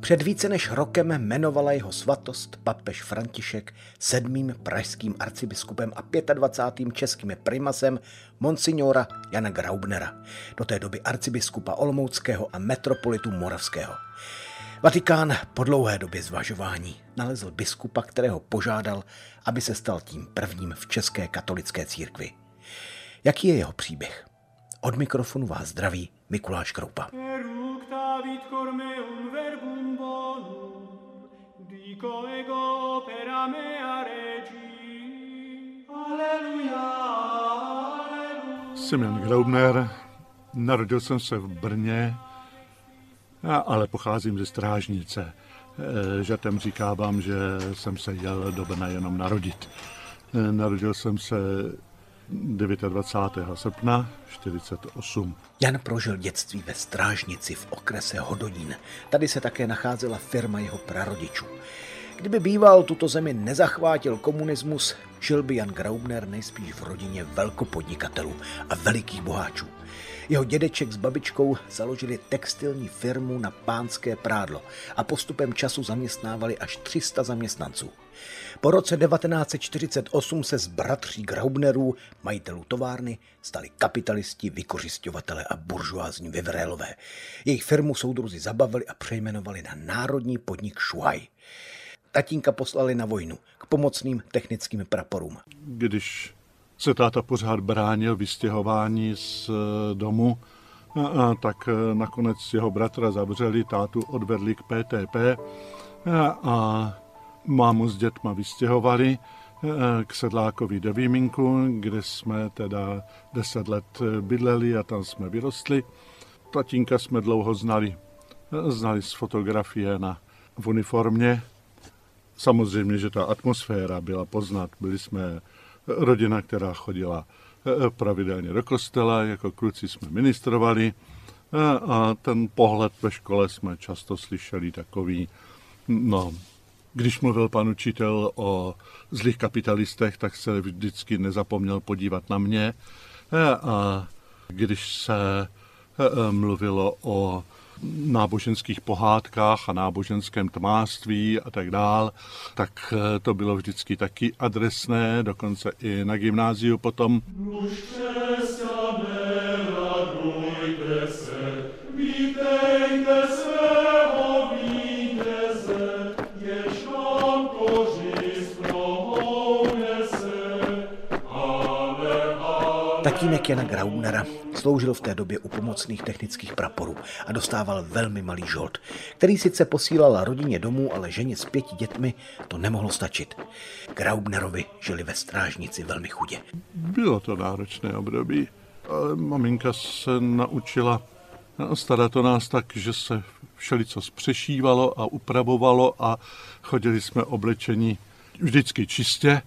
Před více než rokem jmenovala jeho svatost papež František sedmým pražským arcibiskupem a 25. českým primasem monsignora Jana Graubnera, do té doby arcibiskupa Olomouckého a metropolitu Moravského. Vatikán po dlouhé době zvažování nalezl biskupa, kterého požádal, aby se stal tím prvním v české katolické církvi. Jaký je jeho příběh? Od mikrofonu vás zdraví Mikuláš Kroupa. Jsem Jan Graubner, narodil jsem se v Brně, ale pocházím ze Strážnice. E, Žatem říkávám, že jsem se jel do Brna jenom narodit. E, narodil jsem se 29. srpna 48. Jan prožil dětství ve Strážnici v okrese Hodonín. Tady se také nacházela firma jeho prarodičů. Kdyby býval tuto zemi nezachvátil komunismus, žil by Jan Graubner nejspíš v rodině velkopodnikatelů a velikých boháčů. Jeho dědeček s babičkou založili textilní firmu na pánské prádlo a postupem času zaměstnávali až 300 zaměstnanců. Po roce 1948 se z bratří Graubnerů, majitelů továrny, stali kapitalisti, vykořišťovatele a buržoázní vyvrélové. Jejich firmu soudruzi zabavili a přejmenovali na národní podnik Šuhaj. Tatínka poslali na vojnu k pomocným technickým praporům. Když se táta pořád bránil vystěhování z eh, domu, tak eh, nakonec jeho bratra zavřeli, tátu odvedli k PTP a mámu s dětma vystěhovali eh, k sedlákovi do Výminku, kde jsme teda deset let bydleli a tam jsme vyrostli. Tatínka jsme dlouho znali. Znali z fotografie na, v uniformě. Samozřejmě, že ta atmosféra byla poznat. Byli jsme rodina, která chodila eh, pravidelně do kostela, jako kluci jsme ministrovali eh, a ten pohled ve škole jsme často slyšeli takový, no, když mluvil pan učitel o zlých kapitalistech, tak se vždycky nezapomněl podívat na mě eh, a když se mluvilo o náboženských pohádkách a náboženském tmářství a tak dál, tak eh, to bylo vždycky taky adresné, dokonce i na gymnáziu potom. Tatínek Jana Graubnera sloužil v té době u pomocných technických praporů a dostával velmi malý žolt, který sice posílal rodině domů, ale ženě s pěti dětmi to nemohlo stačit. Graubnerovi žili ve strážnici velmi chudě. Bylo to náročné období, ale maminka se naučila starat o nás tak, že se všelico zpřešívalo a upravovalo a chodili jsme oblečení vždycky čistě,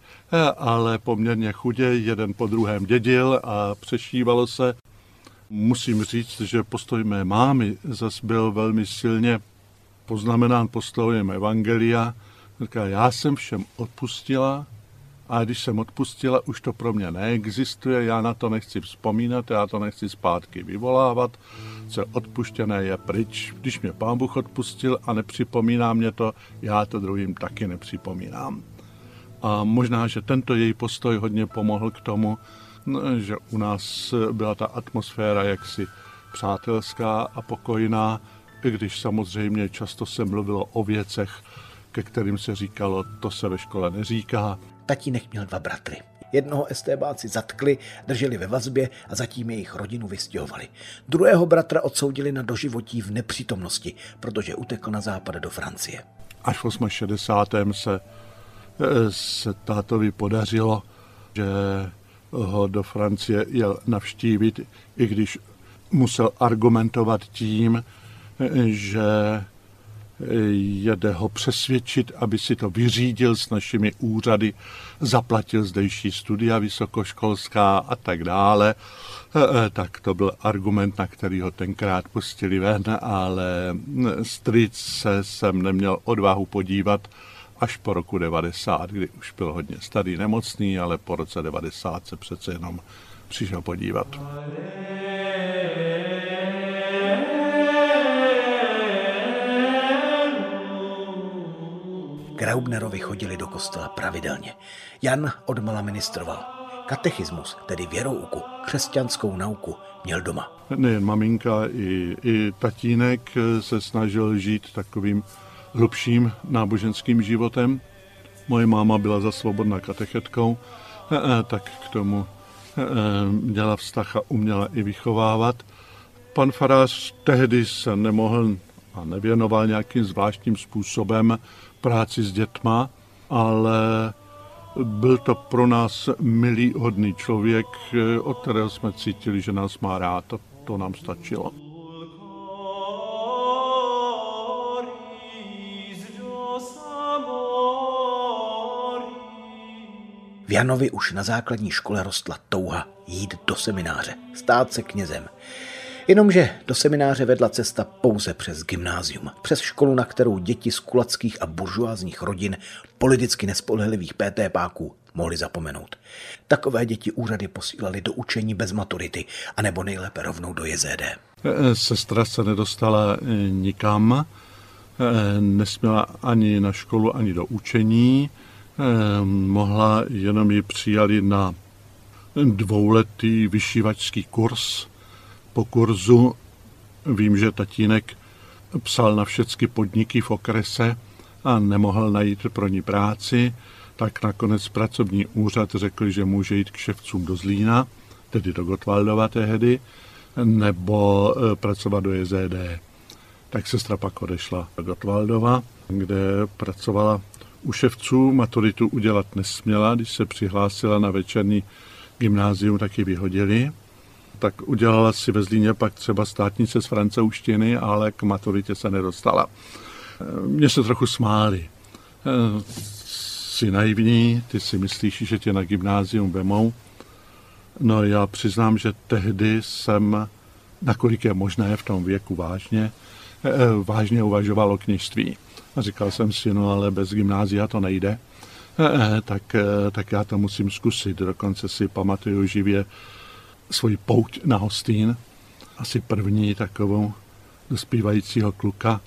ale poměrně chudě, jeden po druhém dědil a přešívalo se. Musím říct, že postoj mé mámy zas byl velmi silně poznamenán postojem Evangelia. Říká, já jsem všem odpustila a když jsem odpustila, už to pro mě neexistuje, já na to nechci vzpomínat, já to nechci zpátky vyvolávat, co odpuštěné je pryč. Když mě pán Bůh odpustil a nepřipomíná mě to, já to druhým taky nepřipomínám. A možná, že tento její postoj hodně pomohl k tomu, no, že u nás byla ta atmosféra jaksi přátelská a pokojná, i když samozřejmě často se mluvilo o věcech, ke kterým se říkalo, to se ve škole neříká. Tatínek měl dva bratry. Jednoho estébáci zatkli, drželi ve vazbě a zatím jejich rodinu vystěhovali. Druhého bratra odsoudili na doživotí v nepřítomnosti, protože utekl na západ do Francie. Až v 68. se se tátovi podařilo, že ho do Francie jel navštívit, i když musel argumentovat tím, že jede ho přesvědčit, aby si to vyřídil s našimi úřady, zaplatil zdejší studia vysokoškolská a tak dále. Tak to byl argument, na který ho tenkrát pustili ven, ale stric se jsem neměl odvahu podívat až po roku 90, kdy už byl hodně starý nemocný, ale po roce 90 se přece jenom přišel podívat. Graubnerovi chodili do kostela pravidelně. Jan odmala ministroval. Katechismus, tedy věrouku, křesťanskou nauku, měl doma. Nejen maminka, i, i tatínek se snažil žít takovým hlubším náboženským životem. Moje máma byla za svobodná katechetkou, e, e, tak k tomu e, měla vztah a uměla i vychovávat. Pan farář tehdy se nemohl a nevěnoval nějakým zvláštním způsobem práci s dětma, ale byl to pro nás milý, hodný člověk, od kterého jsme cítili, že nás má rád a to nám stačilo. Janovi už na základní škole rostla touha jít do semináře, stát se knězem. Jenomže do semináře vedla cesta pouze přes gymnázium, přes školu, na kterou děti z kulackých a buržoázních rodin politicky nespolehlivých PT páků mohli zapomenout. Takové děti úřady posílali do učení bez maturity, anebo nejlépe rovnou do JZD. Sestra se nedostala eh, nikam, eh, nesměla ani na školu, ani do učení, mohla jenom ji přijali na dvouletý vyšívačský kurz, po kurzu vím, že tatínek psal na všechny podniky v okrese a nemohl najít pro ní práci, tak nakonec pracovní úřad řekl, že může jít k ševcům do Zlína, tedy do Gotwaldova tehdy, nebo e, pracovat do JZD. Tak sestra pak odešla do Gotwaldova, kde pracovala u ševců, maturitu udělat nesměla, když se přihlásila na večerní gymnázium, tak ji vyhodili tak udělala si ve Zlíně pak třeba státnice z francouzštiny, ale k maturitě se nedostala. Mně se trochu smáli. Jsi naivní, ty si myslíš, že tě na gymnázium vemou. No já přiznám, že tehdy jsem, nakolik je možné v tom věku vážně, vážně uvažoval o kněžství. A říkal jsem si, no ale bez gymnázia to nejde. Tak, tak já to musím zkusit. Dokonce si pamatuju živě svoji pouť na Hostín, asi první takovou dospívajícího kluka,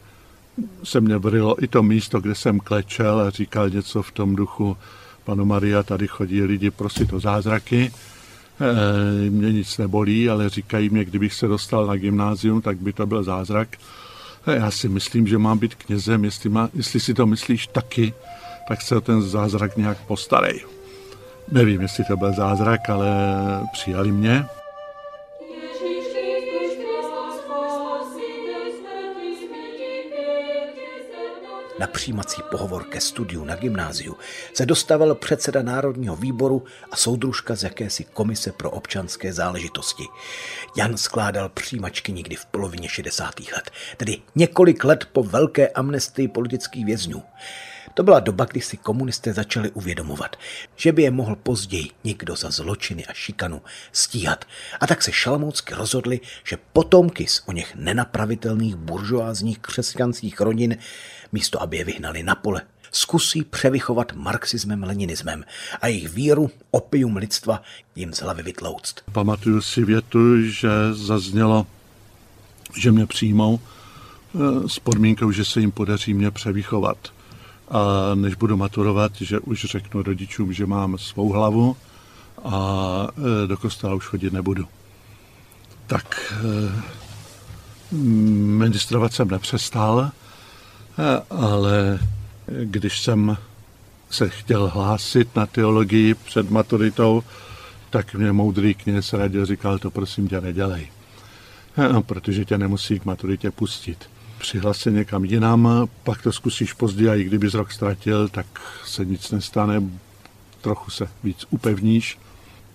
se mě vrilo i to místo, kde jsem klečel a říkal něco v tom duchu, panu Maria, tady chodí lidi prosit o zázraky, mě nic nebolí, ale říkají mě, kdybych se dostal na gymnázium, tak by to byl zázrak. Já si myslím, že mám být knězem, jestli, má, jestli si to myslíš taky, tak se o ten zázrak nějak postarej. Nevím, jestli to byl zázrak, ale přijali mě. Na přijímací pohovor ke studiu na gymnáziu se dostavil předseda Národního výboru a soudružka z jakési komise pro občanské záležitosti. Jan skládal přijímačky někdy v polovině 60. let, tedy několik let po velké amnestii politických vězňů. To byla doba, kdy si komunisté začali uvědomovat, že by je mohl později někdo za zločiny a šikanu stíhat. A tak se šalmoucky rozhodli, že potomky z o něch nenapravitelných buržoázních křesťanských rodin, místo aby je vyhnali na pole, zkusí převychovat marxismem, leninismem a jejich víru, opium lidstva jim z hlavy vytlouct. Pamatuju si větu, že zaznělo, že mě přijmou eh, s podmínkou, že se jim podaří mě převychovat a než budu maturovat, že už řeknu rodičům, že mám svou hlavu a e, do kostela už chodit nebudu. Tak e, ministrovat jsem nepřestal, ale když jsem se chtěl hlásit na teologii před maturitou, tak mě moudrý kněz radil, říkal, to prosím tě nedělej, protože tě nemusí k maturitě pustit přihlas se někam jinam, pak to zkusíš později a i kdybys rok ztratil, tak se nic nestane, trochu se víc upevníš.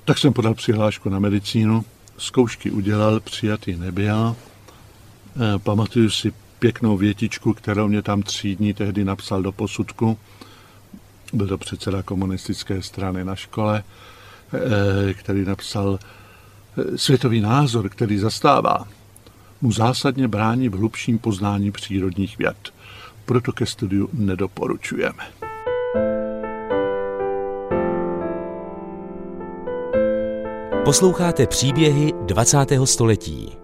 Tak jsem podal přihlášku na medicínu, zkoušky udělal, přijatý nebyl. E, pamatuju si pěknou větičku, kterou mě tam třídní tehdy napsal do posudku. Byl to předseda komunistické strany na škole, eh, který napsal eh, světový názor, který zastává, mu zásadně brání v hlubším poznání přírodních věd. Proto ke studiu nedoporučujeme. Posloucháte příběhy 20. století.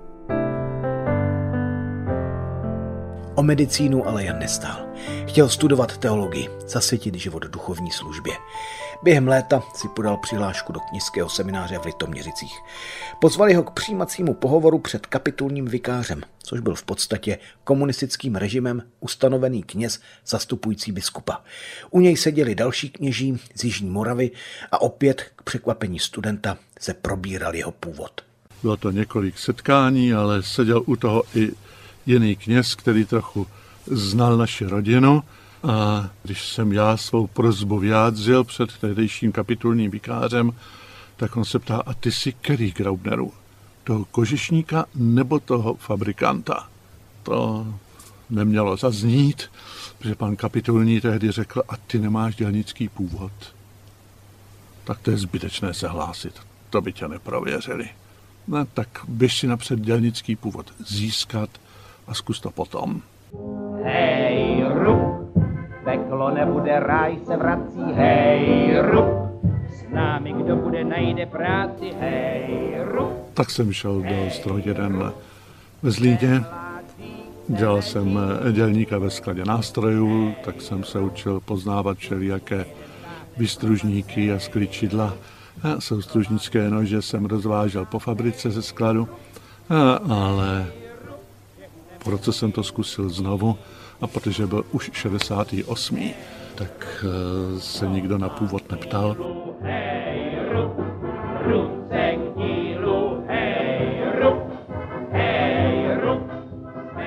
O medicínu ale Jan nestál. Chtěl studovat teologii, zasvětit život duchovní službě. Během léta si podal přihlášku do knižského semináře v Litoměřicích. Pozvali ho k přijímacímu pohovoru před kapitulním vikářem, což byl v podstatě komunistickým režimem ustanovený kněz zastupující biskupa. U něj seděli další kněží z Jižní Moravy a opět k překvapení studenta se probíral jeho původ. Bylo to několik setkání, ale seděl u toho i jiný kněz, který trochu znal naši rodinu a když jsem já svou prozbu vyjádřil před tehdejším kapitulním vikářem, tak on se ptá, a ty jsi který Graubneru? Toho kožišníka nebo toho fabrikanta? To nemělo zaznít, protože pan kapitulní tehdy řekl, a ty nemáš dělnický původ. Tak to je zbytečné se hlásit, to by tě neprověřili. No, tak běž si napřed dělnický původ získat a zkus to potom. Hej, rup, peklo nebude, ráj se vrací, hej, rup, s námi kdo bude, najde práci, hej, rup. Tak jsem šel do strojíren ve Zlíně, dělal jsem dělníka ve skladě nástrojů, tak jsem se učil poznávat všelijaké vystružníky a skličidla. A soustružnické nože jsem rozvážel po fabrice ze skladu, a, ale roce jsem to zkusil znovu a protože byl už 68. tak eh, se nikdo na původ neptal. Hej, rup, ruce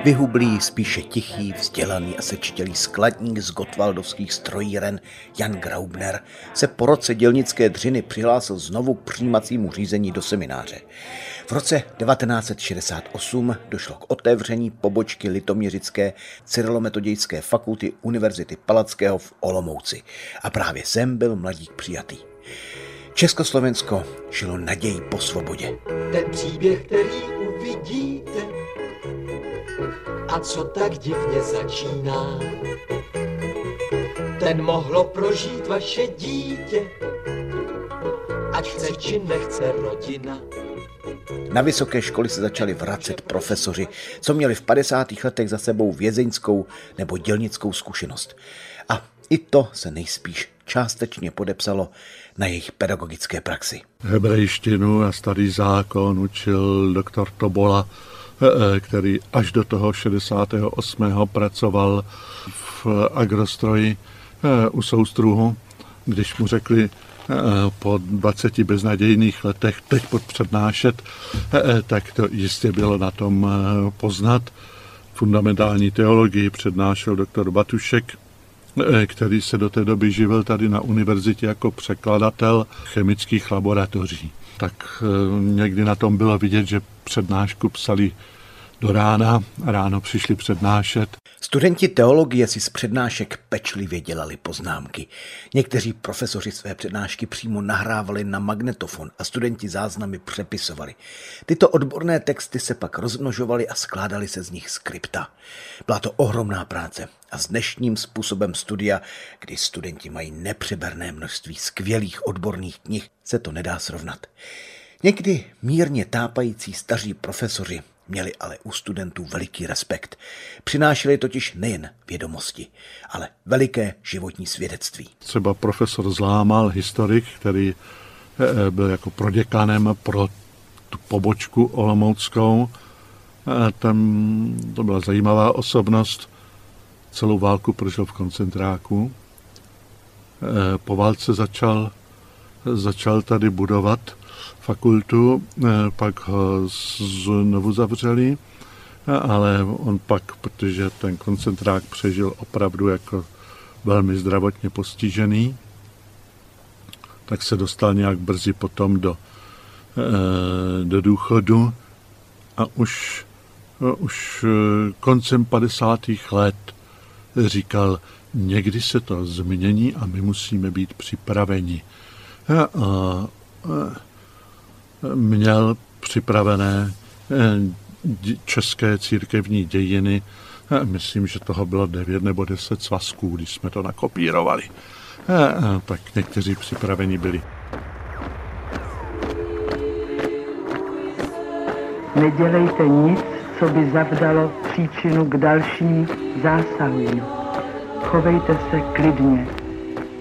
Vyhublý, spíše tichý, vzdělaný a sečtělý skladník z Gotwaldovských strojíren Jan Graubner se po roce dělnické dřiny přihlásil znovu k přijímacímu řízení do semináře. V roce 1968 došlo k otevření pobočky Litoměřické cyrilometodějské fakulty Univerzity Palackého v Olomouci a právě sem byl mladík přijatý. Československo žilo naději po svobodě. ten příběh, který uvidíte a co tak divně začíná. Ten mohlo prožít vaše dítě, ať chce či nechce rodina. Na vysoké školy se začali vracet profesoři, co měli v 50. letech za sebou vězeňskou nebo dělnickou zkušenost. A i to se nejspíš částečně podepsalo na jejich pedagogické praxi. Hebrejštinu a starý zákon učil doktor Tobola, který až do toho 68. pracoval v agrostroji eh, u soustruhu, když mu řekli eh, po 20 beznadějných letech teď přednášet, tak to jistě bylo na tom poznat. Fundamentální teologii přednášel doktor Batušek, který se do té doby živil tady na univerzitě jako překladatel chemických laboratoří. Tak někdy na tom bylo vidět, že přednášku psali do rána, ráno přišli přednášet. Studenti teologie si z přednášek pečlivě dělali poznámky. Někteří profesoři své přednášky přímo nahrávali na magnetofon a studenti záznamy přepisovali. Tyto odborné texty se pak rozmnožovaly a skládaly se z nich skripta. Byla to ohromná práce a s dnešním způsobem studia, kdy studenti mají nepřeberné množství skvělých odborných knih, se to nedá srovnat. Někdy mírně tápající staří profesoři měli ale u studentů veliký respekt. Přinášeli totiž nejen vědomosti, ale veliké životní svědectví. Třeba profesor Zlámal, historik, který eh, byl jako proděkanem pro tu pobočku olomouckou. Eh, Tam to byla zajímavá osobnost. Celou válku prožil v koncentráku. Eh, Po válce začal, začal tady budovat fakultu, eh, pak ho znovu zavřeli, eh, ale on pak, protože ten koncentrák přežil opravdu jako velmi zdravotně postižený, tak se dostal nějak brzy potom do, eh, do důchodu a už už koncem 50. let říkal, někdy se to změní a my musíme být připraveni. A měl připravené české církevní dějiny. Myslím, že toho bylo 9 nebo 10 svazků, když jsme to nakopírovali. Tak někteří připraveni byli. Nedělejte nic, co by zavdalo příčinu k dalším zásahům. Chovejte se klidně.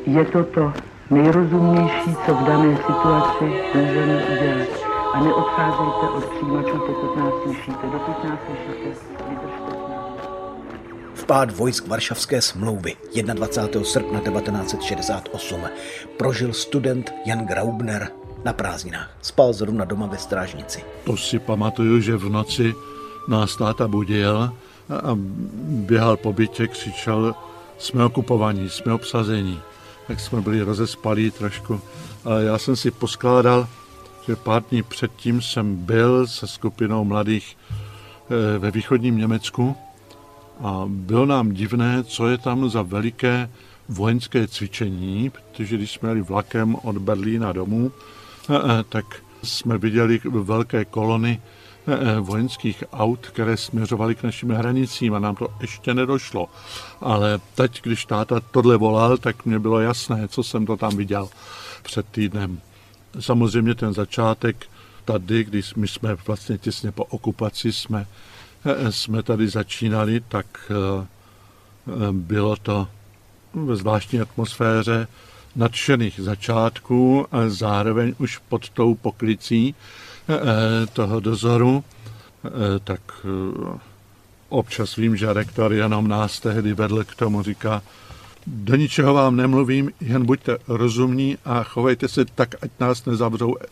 Je to to nejrozumnější, co v dané situaci můžeme udělat. A neodcházejte od přijímačů, pokud nás slyšíte. Dokud nás slyšíte, vydržte Vpád vojsk Varšavské smlouvy 21. srpna 1968 prožil student Jan Graubner na prázdninách. Spal zrovna doma ve strážnici. To si pamatuju, že v noci nás táta budil a běhal po bytě, křičel, jsme okupovaní, jsme obsazení. Tak jsme byli rozespalí trošku. Ale já jsem si poskládal, že pár dní předtím jsem byl se skupinou mladých eh, ve východním Německu a bylo nám divné, co je tam za veliké vojenské cvičení, protože když jsme jeli vlakem od Berlína domů, eh, eh, tak jsme viděli velké kolony vojenských aut, které směřovaly k našim hranicím a nám to ještě nedošlo. Ale teď, když táta tohle volal, tak mě bylo jasné, co jsem to tam viděl před týdnem. Samozřejmě ten začátek tady, když my jsme vlastně těsně po okupaci jsme, jsme tady začínali, tak eh, bylo to ve zvláštní atmosféře nadšených začátků a zároveň už pod tou poklicí eh, toho dozoru, eh, tak občas vím, že rektor jenom nás tehdy vedl k tomu, říká, do ničeho vám nemluvím, jen buďte rozumní a chovejte se tak, ať nás nezavřou eh,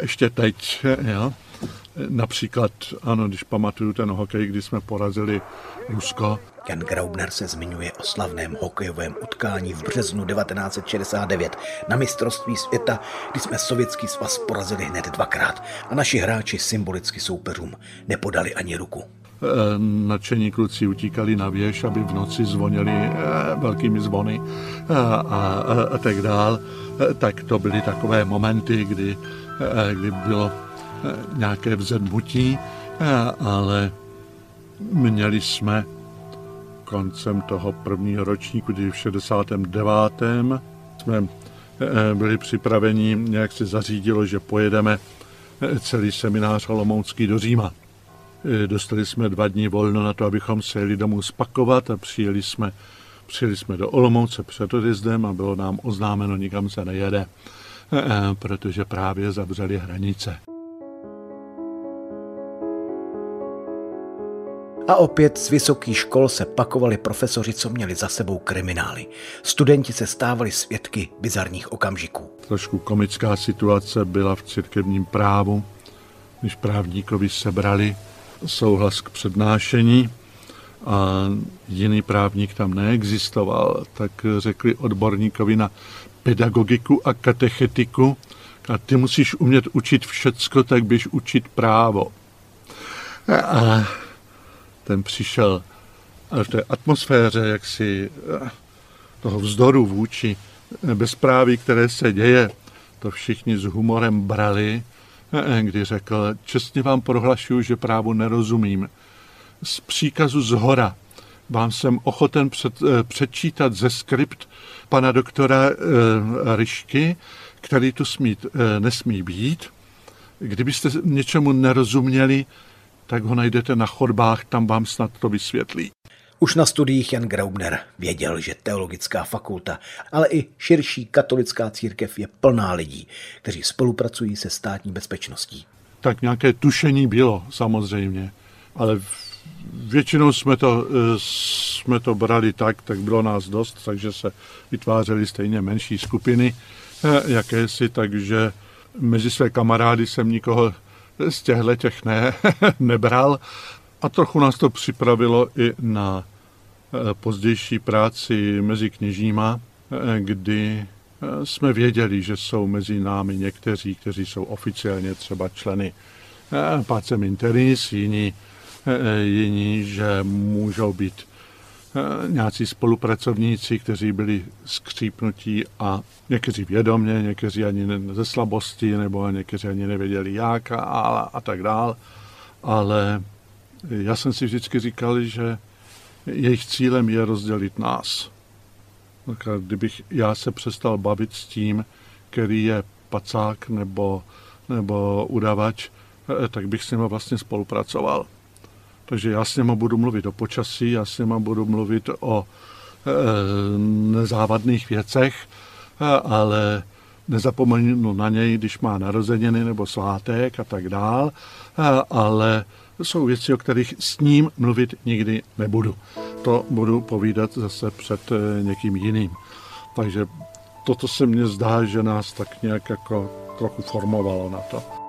ještě teď. Jo? Například, ano, když pamatuju ten hokej, kdy jsme porazili Rusko. Jan Graubner se zmiňuje o slavném hokejovém utkání v březnu 1969 na mistrovství světa, kdy jsme sovětský svaz porazili hned dvakrát a naši hráči symbolicky soupeřům nepodali ani ruku. Eh, nadšení kluci utíkali na věž, aby v noci zvonili eh, velkými zvony eh, a, a, a tak dál. Tak to byly takové momenty, kdy, kdy bylo nějaké vzedmutí, ale měli jsme koncem toho prvního ročníku, kdy v 69. jsme byli připraveni, nějak se zařídilo, že pojedeme celý seminář Olomoucký do Říma. Eh, dostali jsme dva dní volno na to, abychom se jeli domů spakovat a přijeli jsme, přijeli jsme do Olomouce před odjezdem a bylo nám oznámeno, nikam se nejede, eh, eh, protože právě zavřeli hranice. A opět z vysokých škol se pakovali profesoři, co měli za sebou kriminály. Studenti se stávali svědky bizarních okamžiků. Trošku komická situace byla v církevním právu, když právníkovi sebrali souhlas k přednášení a jiný právník tam neexistoval, tak řekli odborníkovi na pedagogiku a katechetiku, a ty musíš umět učit všecko, tak běž učit právo. A ten přišel v té atmosféře jaksi toho vzdoru vůči bezpráví, které se děje, to všichni s humorem brali kdy řekl, čestně vám prohlašuju, že právu nerozumím. Z příkazu z hora vám jsem ochoten před, eh, přečítat ze skript pana doktora e, Ryšky, který tu smít, e, nesmí být. Kdybyste něčemu nerozuměli, tak ho najdete na chodbách, tam vám snad to vysvětlí. Už na studiích Jan Graubner věděl, že teologická fakulta, ale i širší katolická církev je plná lidí, kteří spolupracují se státní bezpečností. Tak nějaké tušení bylo samozřejmě, ale většinou jsme to, eh, jsme to brali tak, tak bylo nás dost, takže se vytvářely stejně menší skupiny eh, jakési, takže mezi své kamarády jsem nikoho z těchto těch ne, nebral. A trochu nás to připravilo i na eh, pozdější práci mezi kněžíma, eh, kdy jsme věděli, že jsou mezi námi někteří, kteří jsou oficiálně třeba členy Pacem Interis, jiní jiní, že můžou být nějací spolupracovníci, kteří byli skřípnutí a někteří vědomě, někteří ani ze slabosti, nebo někteří ani nevěděli jak a, a, a tak dál. Ale já jsem si vždycky říkal, že jejich cílem je rozdělit nás. Tak kdybych já se přestal bavit s tím, který je pacák nebo, nebo udavač, eh, tak bych s ním vlastně spolupracoval. Takže já s ním budu mluvit o počasí, já s ním budu mluvit o e, nezávadných věcech, eh, ale nezapomenu na něj, když má narozeniny nebo svátek a tak dál, ale jsou věci, o kterých s ním mluvit nikdy nebudu. To budu povídat zase před někým jiným. Takže toto se mně zdá, že nás tak nějak jako trochu formovalo na to.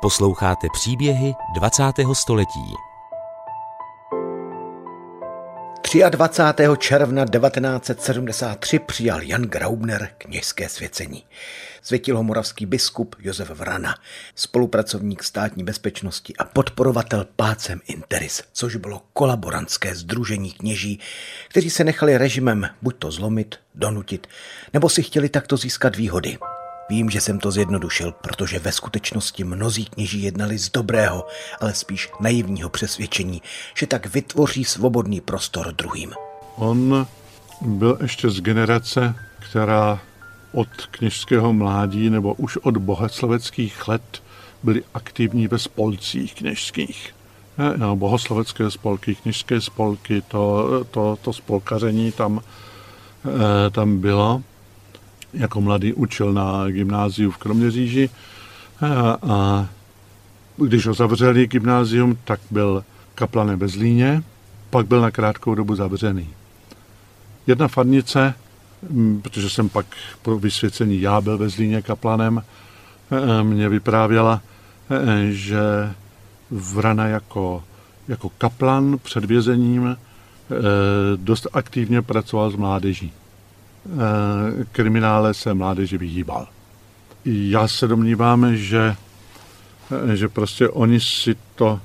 Posloucháte příběhy 20. století. 23. června 1973 přijal Jan Graubner kněžské svěcení. Světil ho moravský biskup Josef Vrana, spolupracovník státní bezpečnosti a podporovatel Pácem Interis, což bylo kolaborantské združení kněží, kteří se nechali režimem buď to zlomit, donutit, nebo si chtěli takto získat výhody. Vím, že jsem to zjednodušil, protože ve skutečnosti mnozí kněží jednali z dobrého, ale spíš naivního přesvědčení, že tak vytvoří svobodný prostor druhým. On byl ještě z generace, která od kněžského mládí nebo už od bohosloveckých let byli aktivní ve spolcích kněžských. No, bohoslovecké spolky, kněžské spolky, to, to, to spolkaření tam, eh, tam bylo jako mladý učil na gymnáziu v Kroměříži a, a když ho zavřeli gymnázium, tak byl kaplanem ve Zlíně, pak byl na krátkou dobu zavřený. Jedna farnice, protože jsem pak po vysvěcení já byl ve Zlíně kaplanem, e, mě vyprávěla, e, že Vrana jako, jako kaplan před vězením e, dost aktivně pracoval s mládeží. Eh, kriminále se mládeži vyhýbal. Já se domnívám, že, eh, že prostě oni si to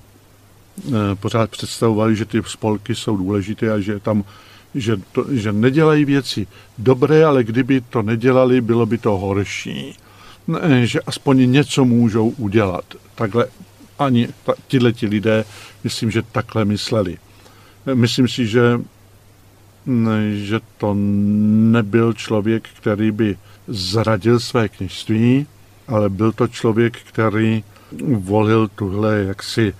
eh, pořád představovali, že ty spolky jsou důležité a že tam že, to, že nedělají věci dobré, ale kdyby to nedělali, bylo by to horší. Ne, že aspoň něco můžou udělat. Takhle ani tihle ti lidé, myslím, že takhle mysleli. Myslím si, že že to nebyl člověk, který by zradil své kněžství, ale byl to člověk, který volil tuhle, jaksi,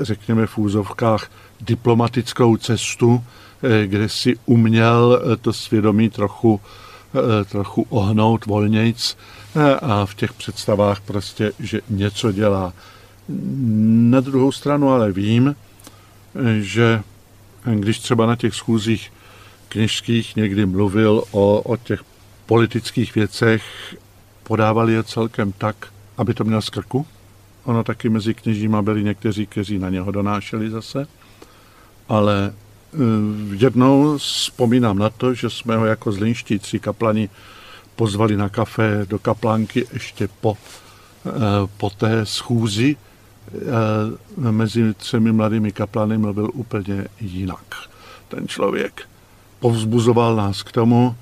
řekněme v úzovkách, diplomatickou cestu, eh, kde si uměl eh, to svědomí trochu, eh, trochu ohnout volnějc a v těch představách prostě, že něco dělá. Na druhou stranu ale vím, že když třeba na těch schůzích kněžských někdy mluvil o, o těch politických věcech, podával je celkem tak, aby to měl z krku. Ono taky mezi kněžíma byli někteří, kteří na něho donášeli zase. Ale eh, jednou vzpomínám na to, že jsme ho jako zlinští tři kaplani pozvali na kafe do kaplánky ještě po, eh, po té schůzi. Eh, mezi třemi mladými kaplany mluvil úplně jinak ten člověk povzbuzoval nás k tomu,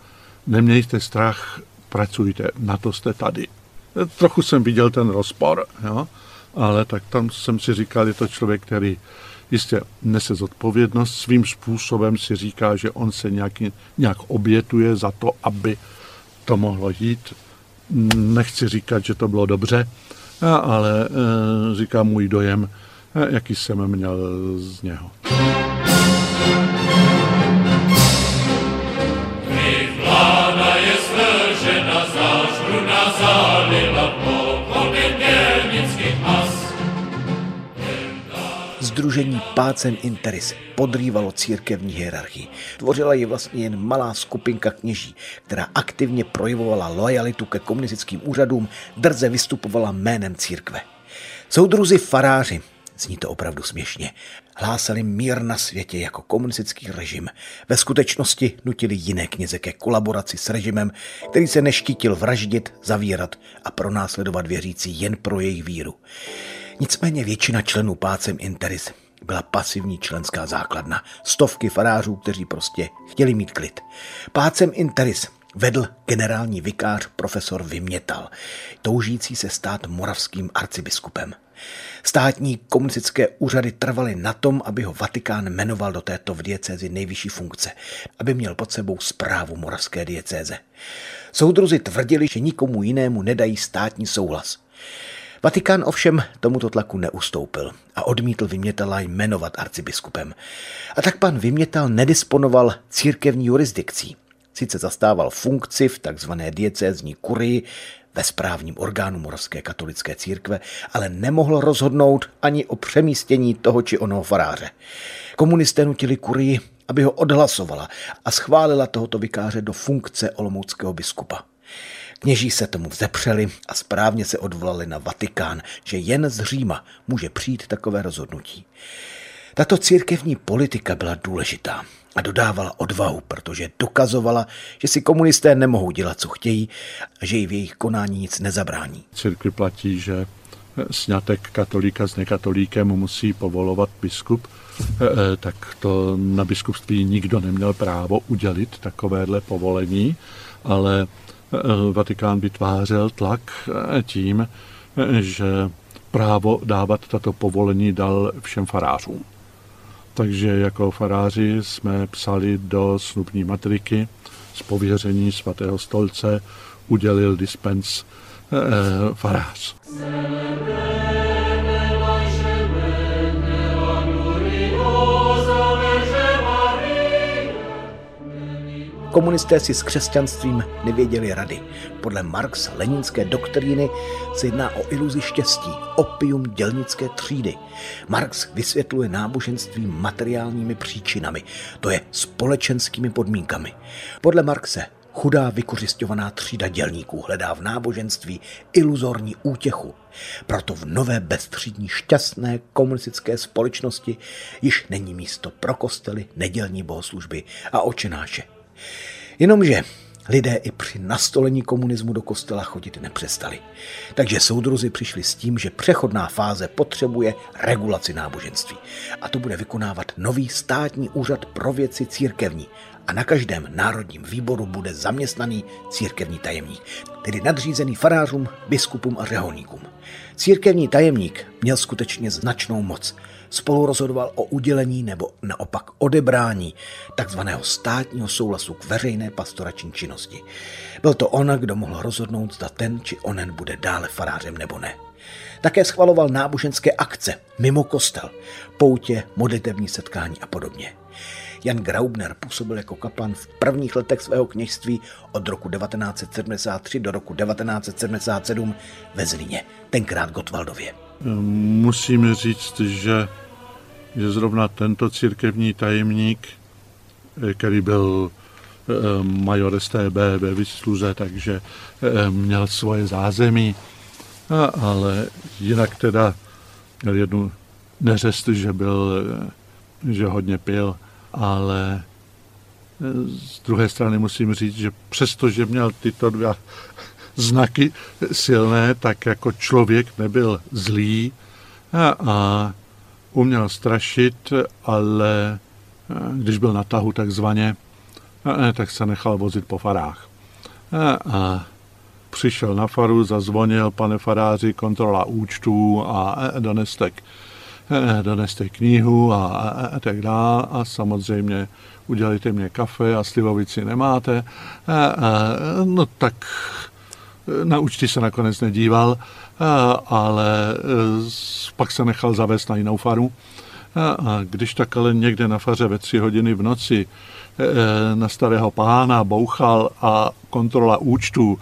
nemějte strach, pracujte, na to jste tady. Trochu jsem viděl ten rozpor, jo? ale tak tam jsem si říkal, je to člověk, který jistě nese zodpovědnost, svým způsobem si říká, že on se nějaký, nějak obětuje za to, aby to mohlo jít. Nechci říkat, že to bylo dobře, ale eh, říkám můj dojem, eh, jaký jsem měl z něho. Združení Pácem Interis podrývalo církevní hierarchii. Tvořila ji vlastně jen malá skupinka kněží, která aktivně projevovala lojalitu ke komunistickým úřadům, drze vystupovala jménem církve. Soudruzi faráři, zní to opravdu směšně, hlásali mír na světě jako komunistický režim. Ve skutečnosti nutili jiné kněze ke kolaboraci s režimem, který se neštítil vraždit, zavírat a pronásledovat věřící jen pro jejich víru. Nicméně většina členů Pácem Interis byla pasivní členská základna. Stovky farářů, kteří prostě chtěli mít klid. Pácem Interis vedl generální vikář profesor Vymětal, toužící se stát moravským arcibiskupem. Státní komunistické úřady trvaly na tom, aby ho Vatikán jmenoval do této v diecézi nejvyšší funkce, aby měl pod sebou zprávu moravské diecéze. Soudruzi tvrdili, že nikomu jinému nedají státní souhlas. Vatikán ovšem tomuto tlaku neustoupil a odmítl Vymětala jmenovat arcibiskupem. A tak pan Vymětal nedisponoval církevní jurisdikcí. Sice zastával funkci v takzvané diecézní kurii, ve správním orgánu Moravské katolické církve, ale nemohl rozhodnout ani o přemístění toho či onoho faráře. Komunisté nutili kurii, aby ho odhlasovala a schválila tohoto vikáře do funkce olomouckého biskupa. Kněží se tomu vzepřeli a správně se odvolali na Vatikán, že jen z Říma může přijít takové rozhodnutí. Tato církevní politika byla důležitá a dodávala odvahu, protože dokazovala, že si komunisté nemohou dělat, co chtějí a že jí v jejich konání nic nezabrání. Církvi platí, že snětek katolíka s nekatolíkem musí povolovat biskup, e, e, tak to na biskupství nikdo neměl právo udělit takovéhle povolení, ale Vatikán vytvářel tlak tím, že právo dávat tato povolení dal všem farářům. Takže jako faráři jsme psali do snubní matriky z pověření svatého stolce udělil dispens e, farář. Komunisté si s křesťanstvím nevěděli rady. Podle Marx leninské doktríny se jedná o iluzi štěstí, opium dělnické třídy. Marx vysvětluje náboženství materiálními příčinami, to je společenskými podmínkami. Podle Marxe Chudá vykořišťovaná třída dělníků hledá v náboženství iluzorní útěchu. Proto v nové bezstřídní šťastné komunistické společnosti již není místo pro kostely, nedělní bohoslužby a očenáše. Jenomže lidé i při nastolení komunismu do kostela chodit nepřestali. Takže soudruzi přišli s tím, že přechodná fáze potřebuje regulaci náboženství. A to bude vykonávat nový státní úřad pro věci církevní. A na každém národním výboru bude zaměstnaný církevní tajemník, tedy nadřízený farářům, biskupům a řeholníkům. Církevní tajemník měl skutečně značnou moc – spolu rozhodoval o udělení nebo naopak odebrání takzvaného státního souhlasu k veřejné pastorační činnosti. Byl to on, kdo mohl rozhodnout, zda ten či onen bude dále farářem nebo ne. Také schvaloval náboženské akce mimo kostel, poutě, modlitevní setkání a podobně. Jan Graubner působil jako kaplan v prvních letech svého kněžství od roku 1973 do roku 1977 ve Zlíně, tenkrát Gotwaldově. Musím říct, že, že zrovna tento církevní tajemník, který byl eh, major STB ve vysluze, takže eh, měl svoje zázemí, ale jinak teda měl jednu neřest, že byl, eh, že hodně pil, ale z druhé strany musím říct, že přesto, že měl tyto dva znaky silné, tak jako člověk nebyl zlý a, a uměl strašit, ale když byl na tahu takzvaně, tak se nechal vozit po farách. A, a přišel na faru, zazvonil, pane faráři, kontrola účtů a doneste, doneste knihu a, a, a tak dále. A samozřejmě udělejte mě kafe a slivovici nemáte. A, a, no tak na účty se nakonec nedíval, ale e, pak se nechal zavést na jinou faru. A když tak ale někde na faře ve tři hodiny v noci na starého pána bouchal a kontrola účtů,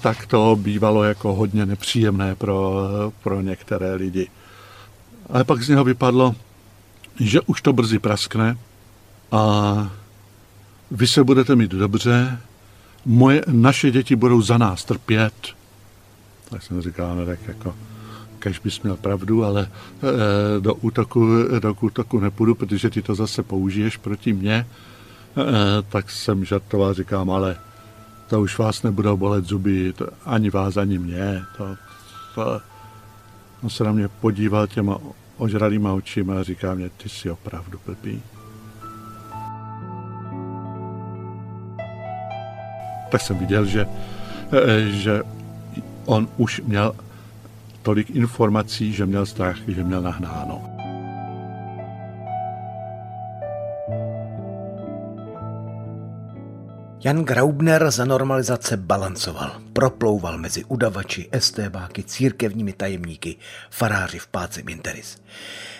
tak to bývalo jako hodně nepříjemné pro, pro některé lidi. Ale pak z něho vypadlo, že už to brzy praskne a vy se budete mít dobře, moje, naše děti budou za nás trpět. Tak jsem říkal, no tak jako, kež bys měl pravdu, ale e, do, útoku, do útoku nepůjdu, protože ty to zase použiješ proti mně. E, tak jsem žartoval, říkám, ale to už vás nebudou bolet zuby, to, ani vás, ani mě. To, to, On se na mě podíval těma ožralýma očima a říká mě, ty jsi opravdu blbý. Tak jsem viděl, že, eh, že on už měl tolik informací, že měl strach, že měl nahnáno. Jan Graubner za normalizace balancoval, proplouval mezi udavači, estébáky, církevními tajemníky, faráři v páce Minteris.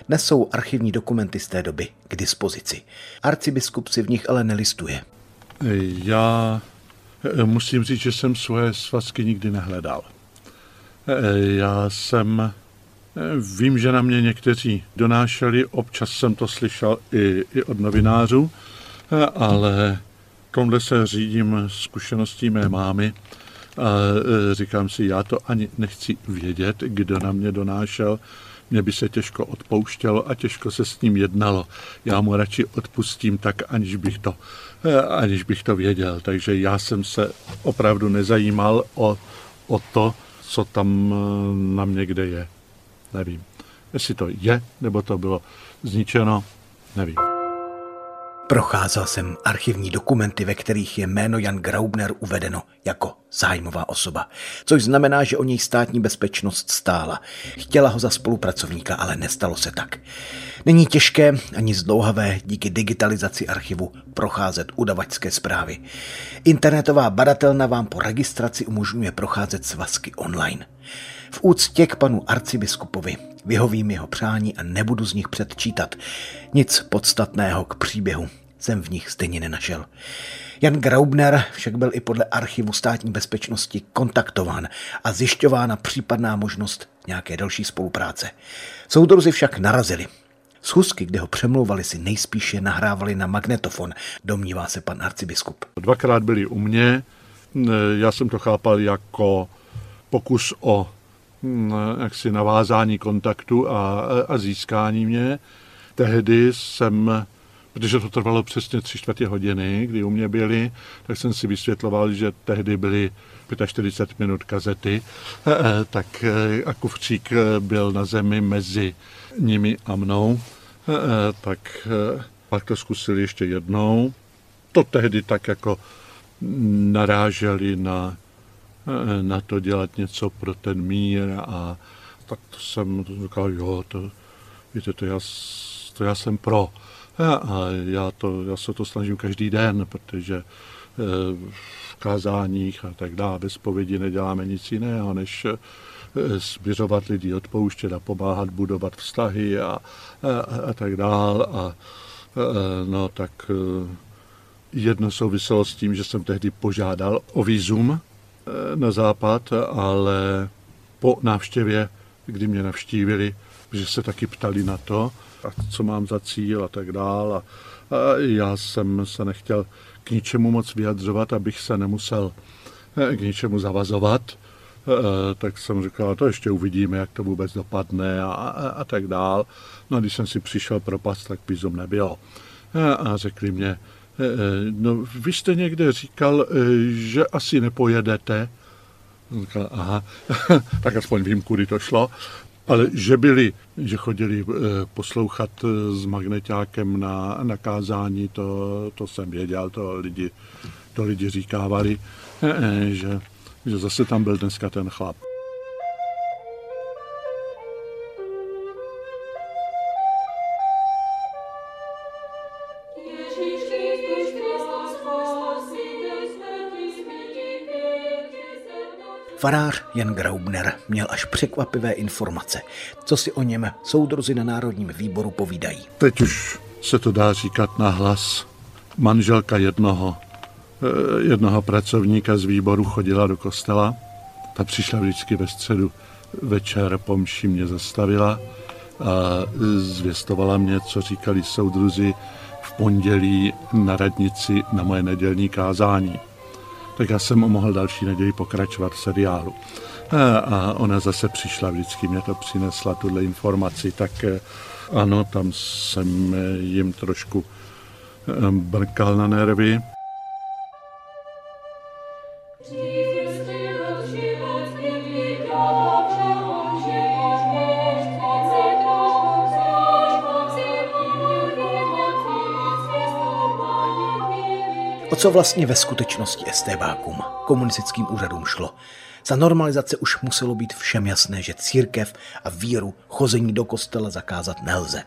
Dnes jsou archivní dokumenty z té doby k dispozici. Arcibiskup si v nich ale nelistuje. Já musím říct, že jsem svoje svazky nikdy nehledal. Eh, já jsem, eh, vím, že na mě někteří donášeli, občas jsem to slyšel i, i od novinářů, ale tomhle se řídím zkušeností mé mámy a říkám si, já to ani nechci vědět, kdo na mě donášel. Mně by se těžko odpouštělo a těžko se s ním jednalo. Já mu radši odpustím tak, aniž bych to, e, aniž bych to věděl. Takže já jsem se opravdu nezajímal o, o to, co tam e, na mě kde je. Nevím. Jestli to je, nebo to bylo zničeno, nevím. Procházel jsem archivní dokumenty, ve kterých je jméno Jan Graubner uvedeno jako zájmová osoba, což znamená, že o něj státní bezpečnost stála. Chtěla ho za spolupracovníka, ale nestalo se tak. Není těžké ani zdlouhavé díky digitalizaci archivu procházet udavačské zprávy. Internetová badatelna vám po registraci umožňuje procházet svazky online. V úctě k panu arcibiskupovi vyhovím jeho přání a nebudu z nich předčítat. Nic podstatného k příběhu jsem v nich stejně nenašel. Jan Graubner však byl i podle archivu státní bezpečnosti kontaktován a zjišťována případná možnost nějaké další spolupráce. Soudruzi však narazili. Schůzky, kde ho přemlouvali, si nejspíše nahrávali na magnetofon, domnívá se pan arcibiskup. Dvakrát byli u mě, já jsem to chápal jako pokus o jaksi navázání kontaktu a, a získání mě. Tehdy jsem protože to trvalo přesně tři čtvrtě hodiny, kdy u mě byli, tak jsem si vysvětloval, že tehdy byly 45 minut kazety, eh, eh, tak eh, a kufřík byl na zemi mezi nimi a mnou, tak pak to zkusili ještě jednou. To tehdy tak jako naráželi na, na to dělat něco pro ten mír a tak to jsem říkal, jo, to, víte, to já, to já jsem pro. A já, to, já se to snažím každý den, protože eh, v kázáních a tak dále, bez povědi neděláme nic jiného, než eh, směřovat lidi, odpouštět a pomáhat budovat vztahy a, a, a tak dále. A, eh, no tak jedno souviselo s tím, že jsem tehdy požádal o výzum na západ, ale po návštěvě, kdy mě navštívili, že se taky ptali na to, a co mám za cíl a tak dál. A, já jsem se nechtěl k ničemu moc vyjadřovat, abych se nemusel eh, k ničemu zavazovat. E, tak jsem říkal, to ještě uvidíme, jak to vůbec dopadne a, a, a tak dál. No a když jsem si přišel propast, tak pízum nebylo. A řekli mě, no vy jste někde říkal, že asi nepojedete. Říkal, aha, tak aspoň vím, kudy to šlo. Ale že byli, že chodili eh, poslouchat eh, s magnetákem na, na kázání, to, to jsem věděl, to lidi, to lidi říkávali, eh, že, že zase tam byl dneska ten chlap. Farář Jan Graubner měl až překvapivé informace, co si o něm soudruzi na Národním výboru povídají. Teď už se to dá říkat na hlas. Manželka jednoho, eh, jednoho pracovníka z výboru chodila do kostela. Ta přišla vždycky ve středu večer po mši mě zastavila a zvěstovala mě, co říkali soudruzi v pondělí na radnici na moje nedělní kázání tak já jsem mohl další neděli pokračovat v seriálu. A ona zase přišla, vždycky mě to přinesla, tuhle informaci, tak eh, ano, tam jsem eh, jim trošku eh, brkal na nervy. Co vlastně ve skutečnosti STBákům, komunistickým úřadům šlo? Za normalizace už muselo být všem jasné, že církev a víru chození do kostela zakázat nelze.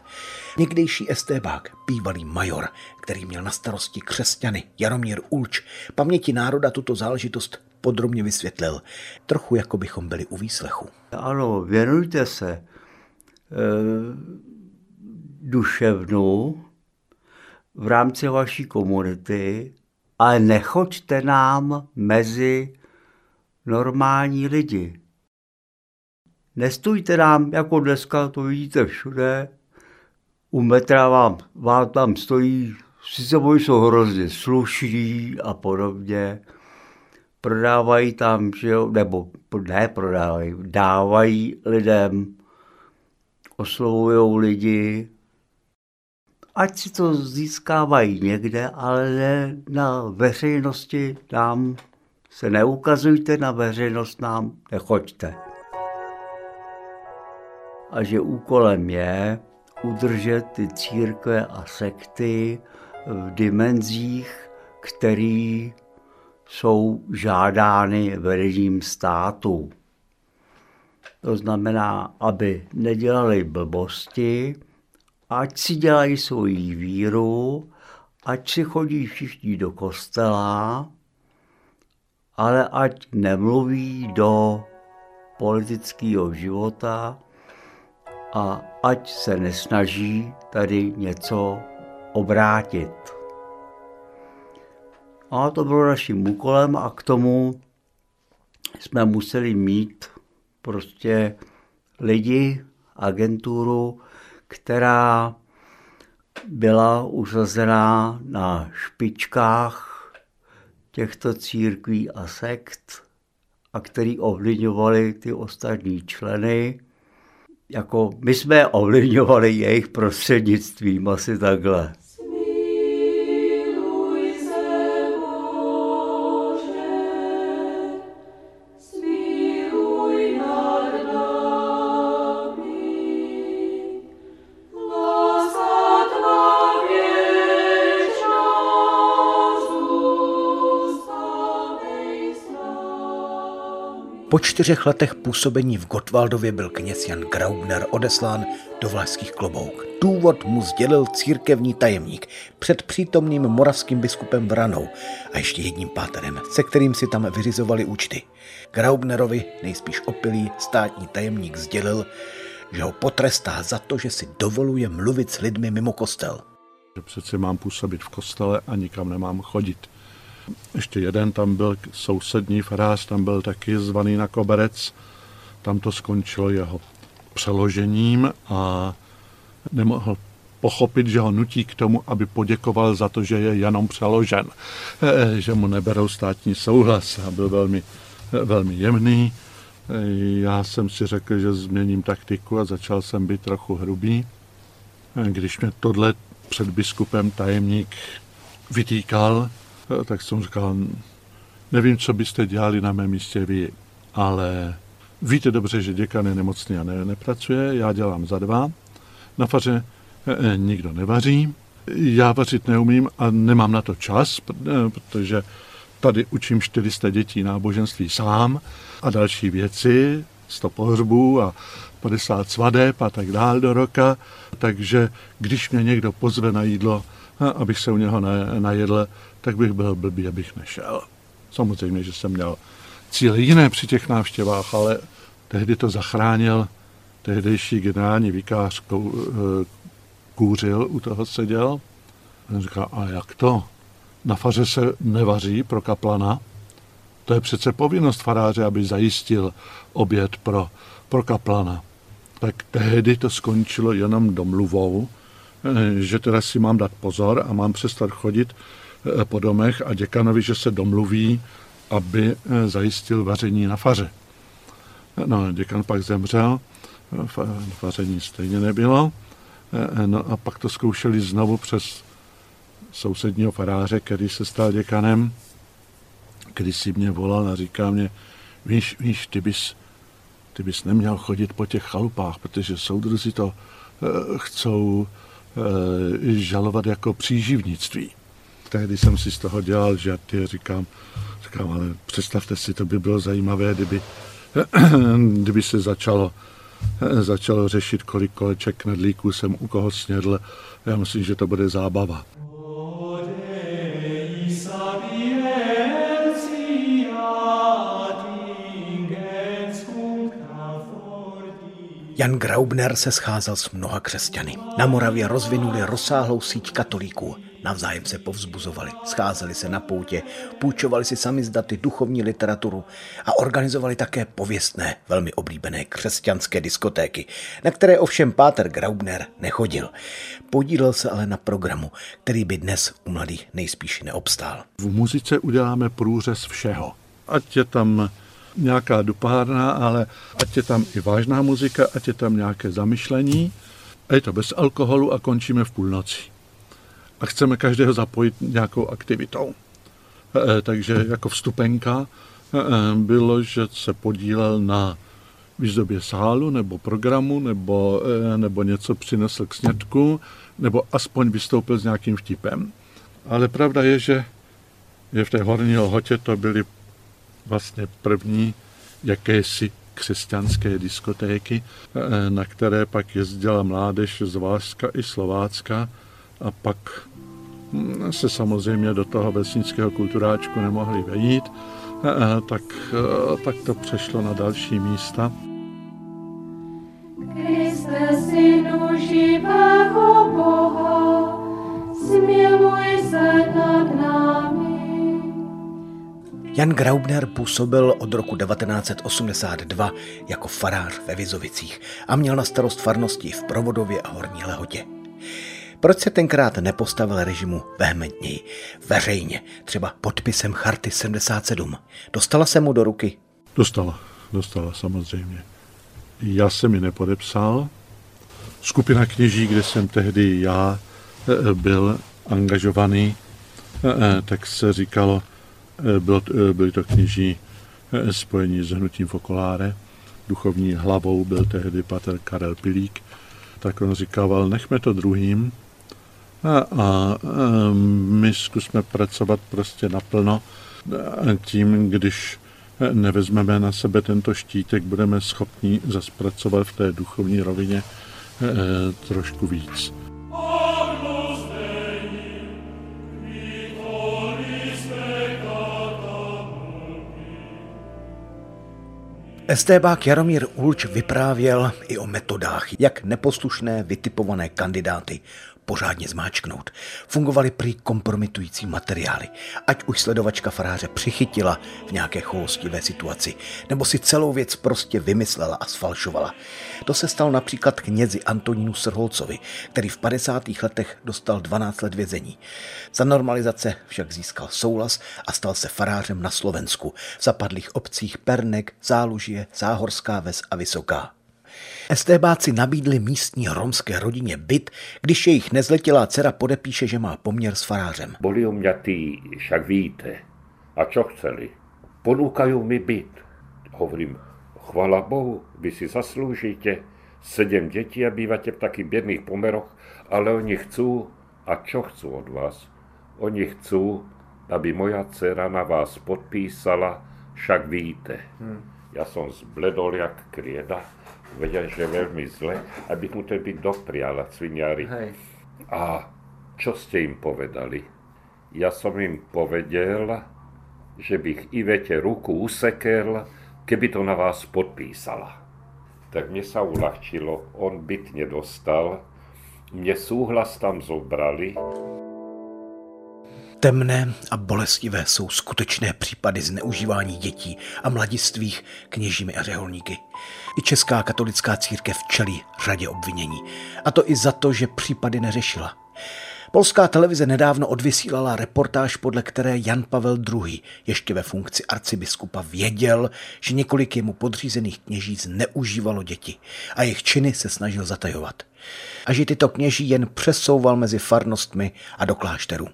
Někdejší STBák, bývalý major, který měl na starosti křesťany, Jaromír Ulč, paměti národa tuto záležitost podrobně vysvětlil. Trochu jako bychom byli u výslechu. Ano, věnujte se e, duševnu v rámci vaší komunity, ale nechoďte nám mezi normální lidi. Nestůjte nám, jako dneska to vidíte všude, u metra vám, vám tam stojí, sice oni jsou hrozně slušní a podobně, prodávají tam, že jo, nebo ne prodávají, dávají lidem, oslovují lidi, ať si to získávají někde, ale ne na veřejnosti nám se neukazujte na veřejnost, nám nechoďte. A že úkolem je udržet ty církve a sekty v dimenzích, které jsou žádány vedením státu. To znamená, aby nedělali blbosti, ať si dělají svoji víru, ať si chodí všichni do kostela, ale ať nemluví do politického života a ať se nesnaží tady něco obrátit. A to bylo naším úkolem a k tomu jsme museli mít prostě lidi, agenturu, která byla usazená na špičkách těchto církví a sekt a který ovlivňovali ty ostatní členy. Jako my jsme ovlivňovali jejich prostřednictvím asi takhle. Po čtyřech letech působení v Gotwaldově byl kněz Jan Graubner odeslán do Vlašských klobouk. Důvod mu sdělil církevní tajemník před přítomným moravským biskupem Vranou a ještě jedním páterem, se kterým si tam vyřizovali účty. Graubnerovi, nejspíš opilý státní tajemník, sdělil, že ho potrestá za to, že si dovoluje mluvit s lidmi mimo kostel. Že přece mám působit v kostele a nikam nemám chodit. Ještě jeden tam byl sousední farář, tam byl taky zvaný na koberec. Tam to skončilo jeho přeložením a nemohl pochopit, že ho nutí k tomu, aby poděkoval za to, že je jenom přeložen, eh, že mu neberou státní souhlas a byl velmi, velmi jemný. Eh, já jsem si řekl, že změním taktiku a začal jsem být trochu hrubý. Eh, když mě tohle před biskupem tajemník vytýkal, tak jsem říkal, nevím, co byste dělali na mém místě vy, ale víte dobře, že děkan je nemocný a ne, nepracuje, já dělám za dva. Na faře e, nikdo nevaří, já vařit neumím a nemám na to čas, protože tady učím 400 dětí náboženství sám a další věci, 100 pohřbů a 50 svadeb a tak dál do roka, takže když mě někdo pozve na jídlo, abych se u něho najedl, tak bych byl blbý, abych nešel. Samozřejmě, že jsem měl cíle jiné při těch návštěvách, ale tehdy to zachránil tehdejší generální vikář eh, Kůřil, u toho seděl. On říkal, a jak to? Na faře se nevaří pro kaplana? To je přece povinnost faráře, aby zajistil oběd pro, pro kaplana. Tak tehdy to skončilo jenom domluvou, eh, že teda si mám dát pozor a mám přestat chodit Eh, po domech a děkanovi, že se domluví, aby eh, zajistil vaření na faře. No, děkan pak zemřel, vaření stejně nebylo. Eh, no a pak to zkoušeli znovu přes sousedního faráře, který se stal děkanem, když si mě volal a říká mě, víš, víš, ty bys, ty bys neměl chodit po těch chalupách, protože soudruzi to chcou žalovat jako příživnictví. tehdy jsem si z toho dělal žarty, říkám, říkám, ale představte si, to by bylo zajímavé, kdyby, kdyby se začalo, začalo řešit, kolik koleček knedlíků jsem u koho snědl. Já myslím, že to bude zábava. Jan Graubner se scházel s mnoha křesťany. Na Moravě rozvinuli rozsáhlou síť katolíků. Navzájem se povzbuzovali, scházeli se na poutě, půjčovali si sami z daty duchovní literaturu a organizovali také pověstné, velmi oblíbené křesťanské diskotéky, na které ovšem Páter Graubner nechodil. Podílel se ale na programu, který by dnes u mladých nejspíš neobstál. V muzice uděláme průřez všeho. Ať je tam nějaká dupárna, ale ať je tam i vážná muzika, ať je tam nějaké zamyšlení. A je to bez alkoholu a končíme v půlnoci. A chceme každého zapojit nějakou aktivitou. E, takže jako vstupenka e, bylo, že se podílel na výzdobě sálu nebo programu, nebo, e, nebo něco přinesl k snědku, nebo aspoň vystoupil s nějakým vtipem. Ale pravda je, že je v té horní lhotě to byly vlastně první jakési křesťanské diskotéky, eh, na které pak jezdila mládež z Vážska i Slovácka a pak hm, se samozřejmě do toho vesnického kulturáčku nemohli vejít, eh, tak, eh, tak to přešlo na další místa. Kriste, synu živého Boha, smiluj se nad námi. Jan Graubner působil od roku 1982 jako farář ve Vizovicích a měl na starost farnosti v Provodově a Horní Lehotě. Proč se tenkrát nepostavil režimu vehementněji, veřejně, třeba podpisem Charty 77? Dostala se mu do ruky? Dostala, dostala samozřejmě. Já jsem ji nepodepsal. Skupina kněží, kde jsem tehdy já eh, byl angažovaný, eh, eh, tak se říkalo, bylo, eh, byli to kněží eh, spojení s hnutím Fokoláre. Duchovní hlavou byl tehdy pater Karel Pilík. Tak on říkával, nechme to druhým a, a my zkusme pracovat prostě naplno. Tím, když nevezmeme na sebe tento štítek, budeme schopni zaspracovat v té duchovní rovině trošku víc. Estébák Jaromír Ulč vyprávěl i o metodách, jak neposlušné vytipované kandidáty pořádně zmáčknout. Fungovaly prý kompromitující materiály, ať už sledovačka faráře přichytila v nějaké choulostivé situaci, nebo si celou věc prostě vymyslela a sfalšovala. To se stalo například knězi Antonínu Srholcovi, který v 50. letech dostal 12 let vězení. Za normalizace však získal souhlas a stal se farářem na Slovensku, v zapadlých obcích Pernek, Zálužie, Záhorská ves a Vysoká. Estébáci nabídli místní romské rodině byt, když jejich nezletilá dcera podepíše, že má poměr s farářem. Boli umňatí, však víte. A čo chceli? Ponúkajú mi byt. Hovorím, chvala Bohu, vy si zaslúžite sedem detí a bývate v takých biedných pomeroch, ale oni chcú, a čo chcú od vás? Oni chcú, aby moja dcera na vás podpísala, však víte. Hmm. Ja som zbledol jak krieda vedia, že je veľmi zle, aby mu ten byt dopriala cviniari. Hej. A čo ste im povedali? Ja som im povedal, že bych Ivete ruku usekel, keby to na vás podpísala. Tak mne sa uľahčilo, on byt nedostal, mne súhlas tam zobrali. Temné a bolestivé jsou skutečné případy zneužívání dětí a mladistvých kněžími a řeholníky. I Česká katolická církev čelí řadě obvinění. A to i za to, že případy neřešila. Polská televize nedávno odvysílala reportáž, podle které Jan Pavel II. ještě ve funkci arcibiskupa věděl, že několik jemu podřízených kněží zneužívalo děti a jejich činy se snažil zatajovat. A že tyto kněží jen přesouval mezi farnostmi a do klášterů.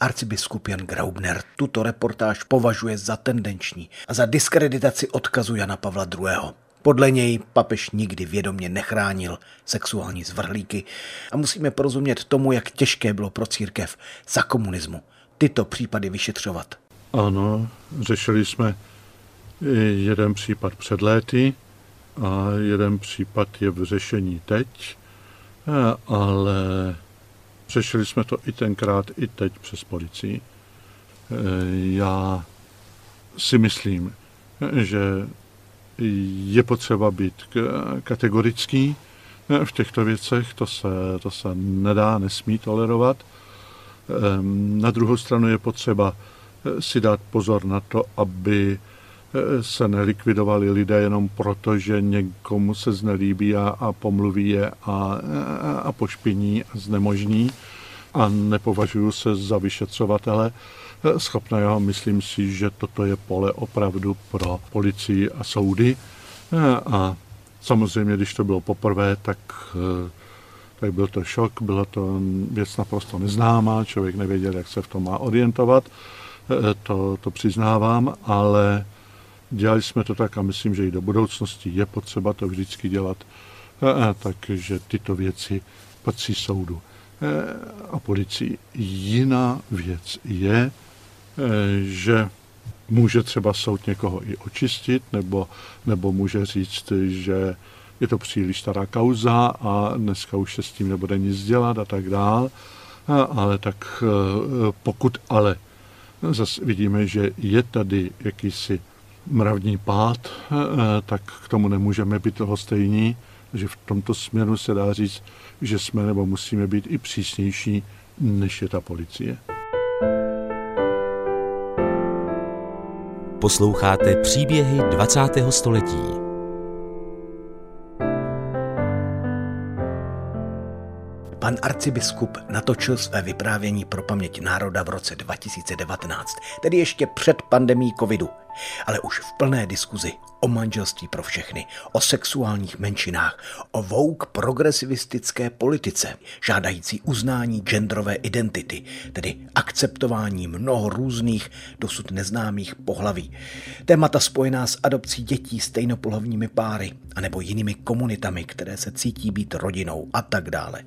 Arcibiskup Jan Graubner tuto reportáž považuje za tendenční a za diskreditaci odkazu Jana Pavla II. Podle něj papež nikdy vědomě nechránil sexuální zvrhlíky a musíme porozumět tomu, jak těžké bylo pro církev za komunismu tyto případy vyšetřovat. Ano, řešili jsme jeden případ před léty a jeden případ je v řešení teď, ale řešili jsme to i tenkrát, i teď přes policii. Já si myslím, že je potřeba být kategorický v těchto věcech, to se, to se nedá, nesmí tolerovat. Ehm, na druhou stranu je potřeba eh, si dát pozor na to, aby eh, se nelikvidovali lidé jenom proto, že někomu se znelíbí a, a pomluví je a, a pošpiní a znemožní a nepovažuji se za vyšetřovatele eh, schopného. Myslím si, že toto je pole opravdu pro policii a soudy. A samozřejmě, když to bylo poprvé, tak tak byl to šok, byla to věc naprosto neznámá, člověk nevěděl, jak se v tom má orientovat, to, to přiznávám, ale dělali jsme to tak a myslím, že i do budoucnosti je potřeba to vždycky dělat, e, takže tyto věci patří soudu e, a policii. Jiná věc je, že může třeba soud někoho i očistit, nebo, nebo může říct, že je to příliš stará kauza a dneska už se s tím nebude nic dělat a tak dál. Ale tak e, pokud ale zase vidíme, že je tady jakýsi mravní pád, e, tak k tomu nemůžeme být toho stejní, že v tomto směru se dá říct, že jsme nebo musíme být i přísnější, než je ta policie. Posloucháte příběhy 20. století. Pan arcibiskup natočil své vyprávění pro paměť národa v roce 2019, tedy ještě před pandemí covidu, ale už v plné diskuzi o manželství pro všechny, o sexuálních menšinách, o vouk progresivistické politice, žádající uznání genderové identity, tedy akceptování mnoho různých, dosud neznámých pohlaví. Témata spojená s adopcí dětí stejnopohlavními páry, anebo jinými komunitami, které se cítí být rodinou a tak dále.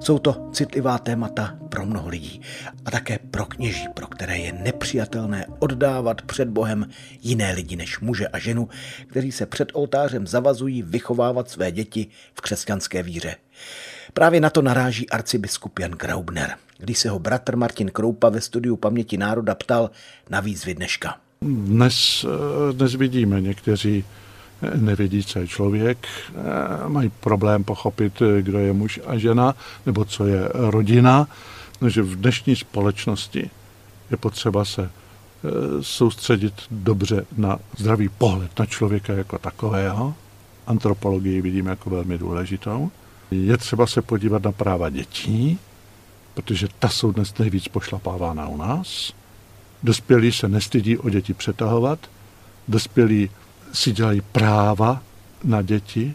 Jsou to citlivá témata pro mnoho lidí a také pro kněží, pro které je nepřijatelné oddávat před Bohem jiné lidi než muže a ženu, kteří se před oltářem zavazují vychovávat své děti v křesťanské víře. Právě na to naráží arcibiskup Jan Graubner, když se ho bratr Martin Kroupa ve studiu Paměti národa ptal na výzvy dneška. Dnes, dnes vidíme někteří nevědí, co je člověk, mají problém pochopit, kdo je muž a žena, nebo co je rodina, že v dnešní společnosti je potřeba se soustředit dobře na zdravý pohled na člověka jako takového. Antropologii vidím jako velmi důležitou. Je třeba se podívat na práva dětí, protože ta jsou dnes nejvíc pošlapávána u nás. Dospělí se nestydí o děti přetahovat, dospělí si dělají práva na děti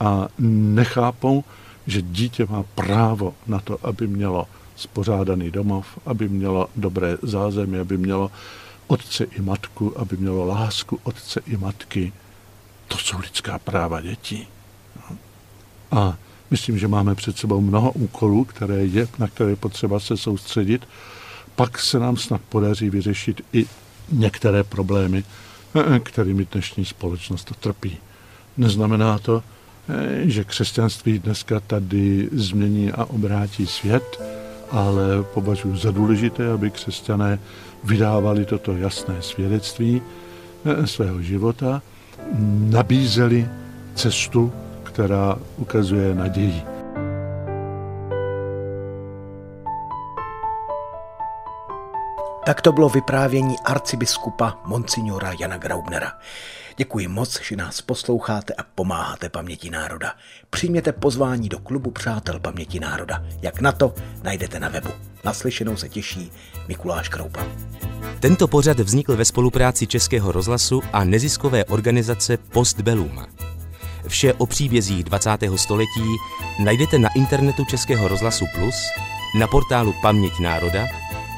a nechápou, že dítě má právo na to, aby mělo spořádaný domov, aby mělo dobré zázemí, aby mělo otce i matku, aby mělo lásku otce i matky. To jsou lidská práva dětí. A myslím, že máme před sebou mnoho úkolů, které je, na které je potřeba se soustředit. Pak se nám snad podaří vyřešit i některé problémy, eh, kterými dnešní společnost trpí. Neznamená to, eh, že křesťanství dneska tady změní a obrátí svět, ale považuji za důležité, aby křesťané vydávali toto jasné svědectví eh, svého života, nabízeli cestu, která ukazuje naději. Tak to bylo vyprávění arcibiskupa Monsignora Jana Graubnera. Děkuji moc, že nás posloucháte a pomáháte paměti národa. Přijměte pozvání do klubu Přátel paměti národa. Jak na to, najdete na webu. Naslyšenou se těší Mikuláš Kroupa. Tento pořad vznikl ve spolupráci Českého rozhlasu a neziskové organizace Postbellum. Vše o příbězích 20. století najdete na internetu Českého rozhlasu Plus, na portálu Paměť národa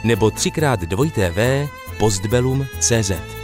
nebo třikrát dvojité v postbellum.cz.